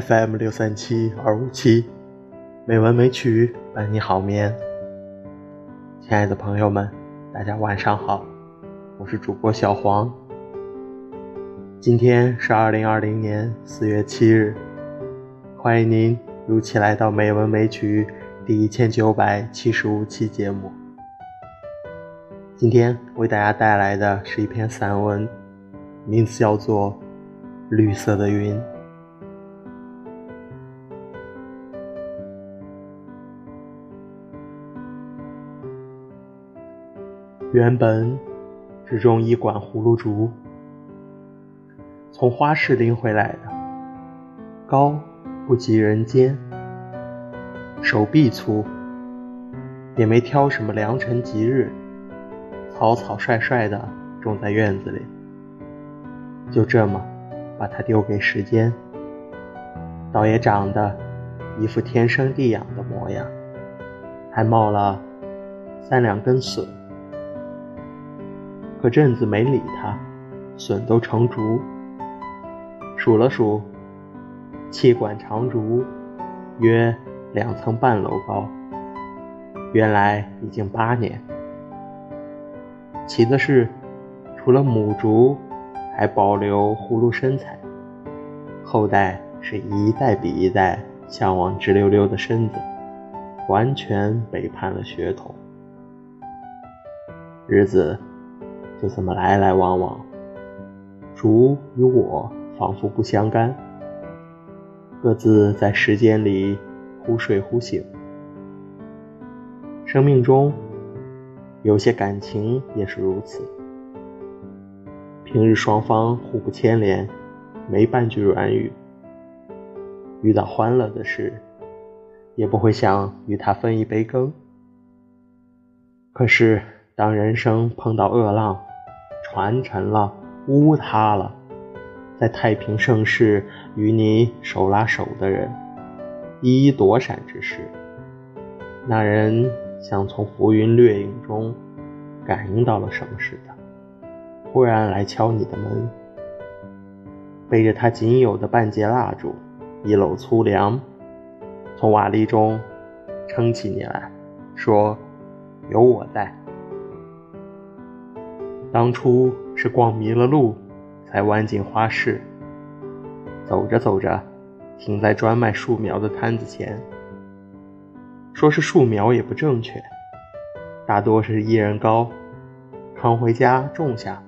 FM 六三七二五七，美文美曲伴你好眠。亲爱的朋友们，大家晚上好，我是主播小黄。今天是二零二零年四月七日，欢迎您如期来到《美文美曲》第一千九百七十五期节目。今天为大家带来的是一篇散文，名字叫做《绿色的云》。原本只种一管葫芦竹，从花市拎回来的，高不及人肩，手臂粗，也没挑什么良辰吉日。草草率率的种在院子里，就这么把它丢给时间，倒也长得一副天生地养的模样，还冒了三两根笋。可镇子没理他，笋都成竹。数了数，气管长竹约两层半楼高，原来已经八年。奇的是，除了母竹，还保留葫芦身材，后代是一代比一代向往直溜溜的身子，完全背叛了血统。日子就这么来来往往，竹与我仿佛不相干，各自在时间里忽睡忽醒，生命中。有些感情也是如此，平日双方互不牵连，没半句软语；遇到欢乐的事，也不会想与他分一杯羹。可是，当人生碰到恶浪，船沉了，屋塌了，在太平盛世与你手拉手的人，一一躲闪之时，那人。像从浮云掠影中感应到了什么似的，忽然来敲你的门，背着他仅有的半截蜡烛，一篓粗粮，从瓦砾中撑起你来，说：“有我在。”当初是逛迷了路，才弯进花市，走着走着，停在专卖树苗的摊子前。说是树苗也不正确，大多是一人高，扛回家种下，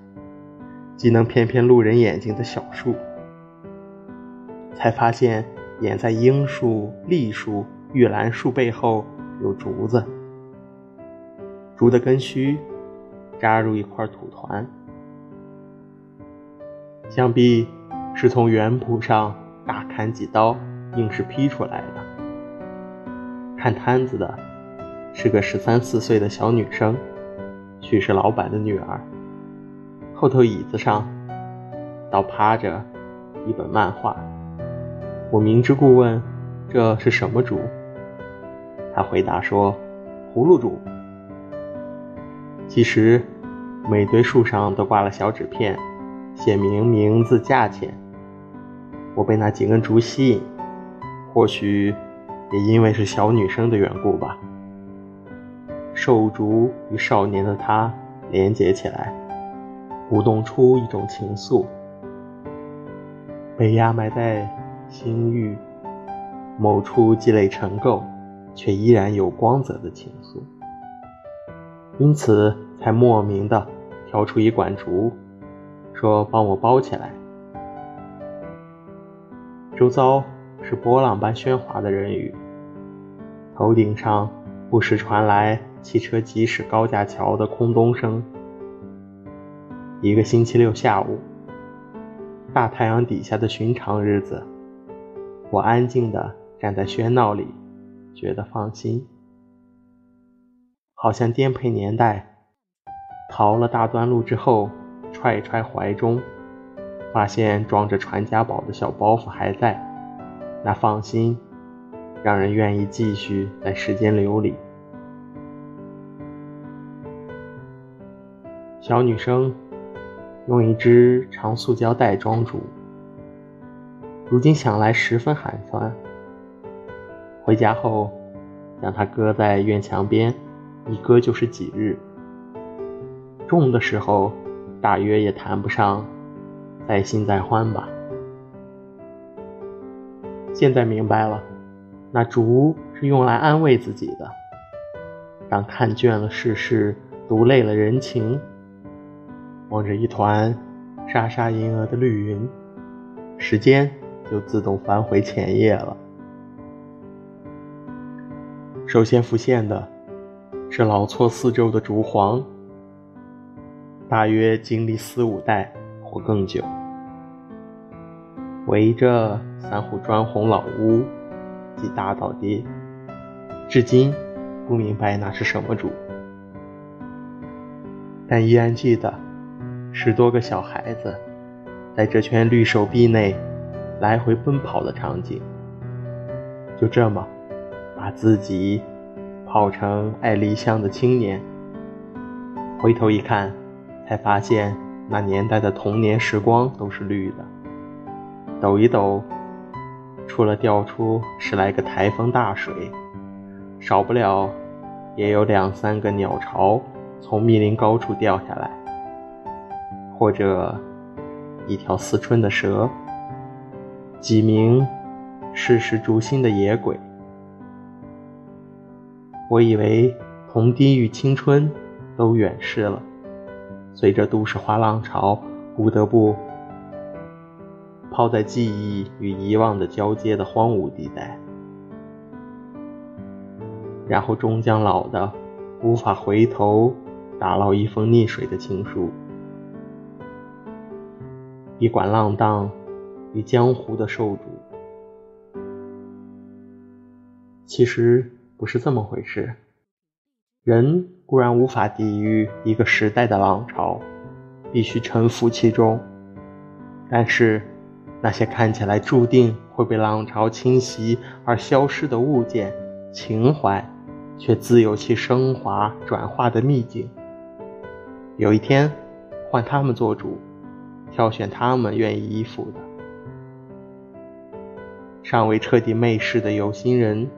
既能骗骗路人眼睛的小树。才发现掩在樱树、栗树、玉兰树背后有竹子，竹的根须扎入一块土团，想必是从原圃上大砍几刀，硬是劈出来的。看摊子的是个十三四岁的小女生，许是老板的女儿。后头椅子上倒趴着一本漫画。我明知故问：“这是什么竹？”她回答说：“葫芦竹。”其实每堆树上都挂了小纸片，写明名字、价钱。我被那几根竹吸引，或许。也因为是小女生的缘故吧，瘦竹与少年的他连结起来，舞动出一种情愫，被压埋在心域某处积累成垢，却依然有光泽的情愫，因此才莫名的挑出一管竹，说帮我包起来。周遭。是波浪般喧哗的人语，头顶上不时传来汽车疾驶高架桥的空洞声。一个星期六下午，大太阳底下的寻常日子，我安静地站在喧闹里，觉得放心，好像颠沛年代，逃了大段路之后，揣一揣怀中，发现装着传家宝的小包袱还在。那放心，让人愿意继续在时间流里。小女生用一只长塑胶袋装住，如今想来十分寒酸。回家后，将它搁在院墙边，一搁就是几日。种的时候，大约也谈不上再新再欢吧。现在明白了，那竹是用来安慰自己的。当看倦了世事，读累了人情，望着一团沙沙银蛾的绿云，时间就自动翻回前夜了。首先浮现的是老厝四周的竹黄，大约经历四五代或更久，围着三户砖红老屋及大道街，至今。不明白那是什么竹，但依然记得十多个小孩子在这圈绿手臂内来回奔跑的场景。就这么把自己跑成爱离乡的青年，回头一看，才发现那年代的童年时光都是绿的。抖一抖，除了掉出十来个台风大水。少不了，也有两三个鸟巢从密林高处掉下来，或者一条思春的蛇，几名世事诛心的野鬼。我以为童低与青春都远逝了，随着都市化浪潮，不得不抛在记忆与遗忘的交接的荒芜地带。然后终将老的无法回头打捞一封溺水的情书，一管浪荡与江湖的受主。其实不是这么回事。人固然无法抵御一个时代的浪潮，必须沉浮其中。但是，那些看起来注定会被浪潮侵袭而消失的物件、情怀。却自有其升华转化的秘境。有一天，换他们做主，挑选他们愿意依附的。尚未彻底媚世的有心人，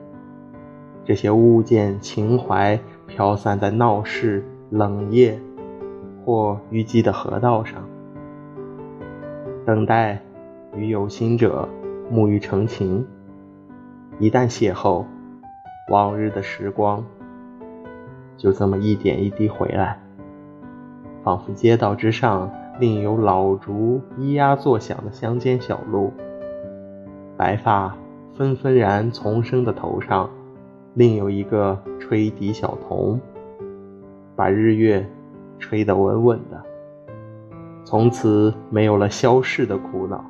这些物件情怀飘散在闹市冷夜或淤积的河道上，等待与有心者沐浴成情。一旦邂逅。往日的时光，就这么一点一滴回来，仿佛街道之上另有老竹咿呀作响的乡间小路，白发纷纷然丛生的头上，另有一个吹笛小童，把日月吹得稳稳的，从此没有了消逝的苦恼。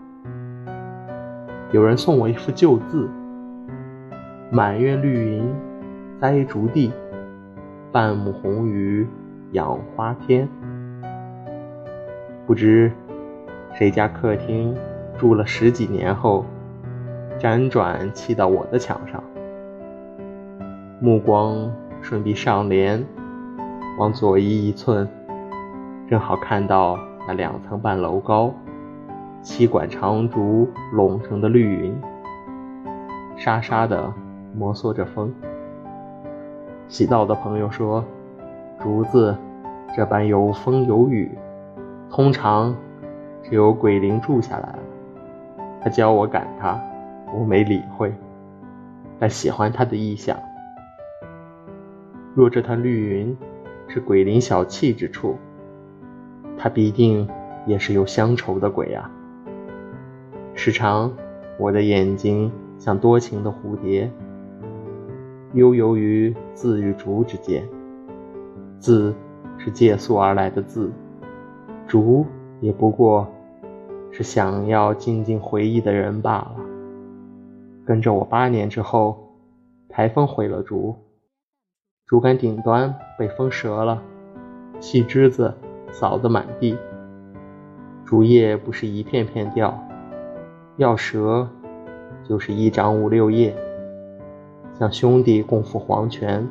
有人送我一幅旧字。满院绿云栽竹地，半亩红雨养花天。不知谁家客厅住了十几年后，辗转砌到我的墙上。目光顺臂上连，往左移一寸，正好看到那两层半楼高、七管长竹拢成的绿云，沙沙的。摩挲着风，喜道的朋友说：“竹子这般有风有雨，通常只有鬼灵住下来了。”他教我赶它，我没理会，但喜欢它的意象。若这团绿云是鬼灵小憩之处，它必定也是有乡愁的鬼啊！时常，我的眼睛像多情的蝴蝶。悠游于字与竹之间，字是借宿而来的字，竹也不过是想要静静回忆的人罢了。跟着我八年之后，台风毁了竹，竹竿顶端被风折了，细枝子扫得满地，竹叶不是一片片掉，要折就是一掌五六叶。向兄弟共赴黄泉，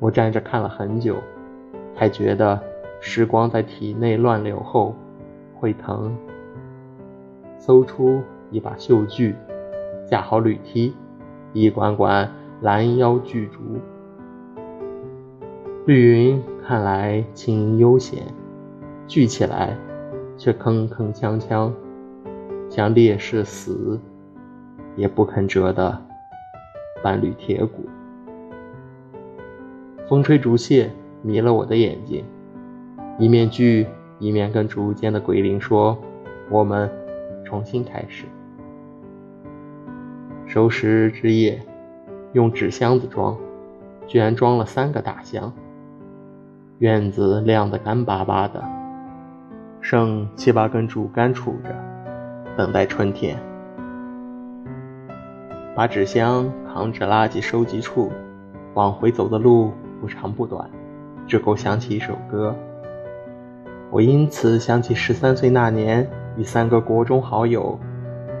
我站着看了很久，才觉得时光在体内乱流后会疼。搜出一把锈锯，架好铝梯，一管管拦腰巨竹。绿云看来轻盈悠闲，聚起来却铿铿锵锵，像烈士死也不肯折的半缕铁骨。风吹竹屑，迷了我的眼睛，一面锯，一面跟竹间的鬼灵说：“我们重新开始。”收拾之夜，用纸箱子装，居然装了三个大箱。院子晾得干巴巴的，剩七八根竹竿杵着，等待春天。把纸箱扛至垃圾收集处，往回走的路不长不短，只够想起一首歌。我因此想起十三岁那年，与三个国中好友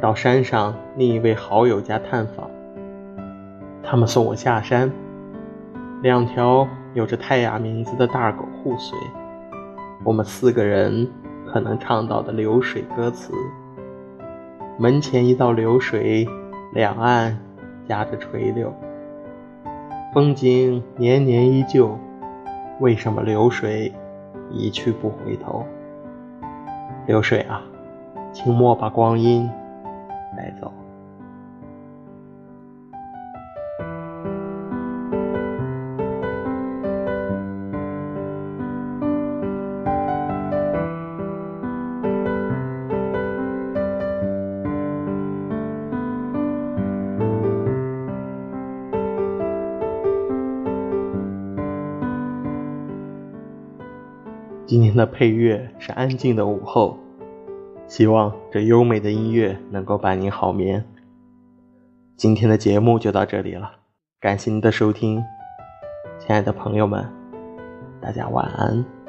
到山上另一位好友家探访，他们送我下山，两条。有着泰雅名字的大狗护随，我们四个人可能唱到的流水歌词。门前一道流水，两岸夹着垂柳，风景年年依旧。为什么流水一去不回头？流水啊，请莫把光阴带走。今天的配乐是安静的午后，希望这优美的音乐能够伴您好眠。今天的节目就到这里了，感谢您的收听，亲爱的朋友们，大家晚安。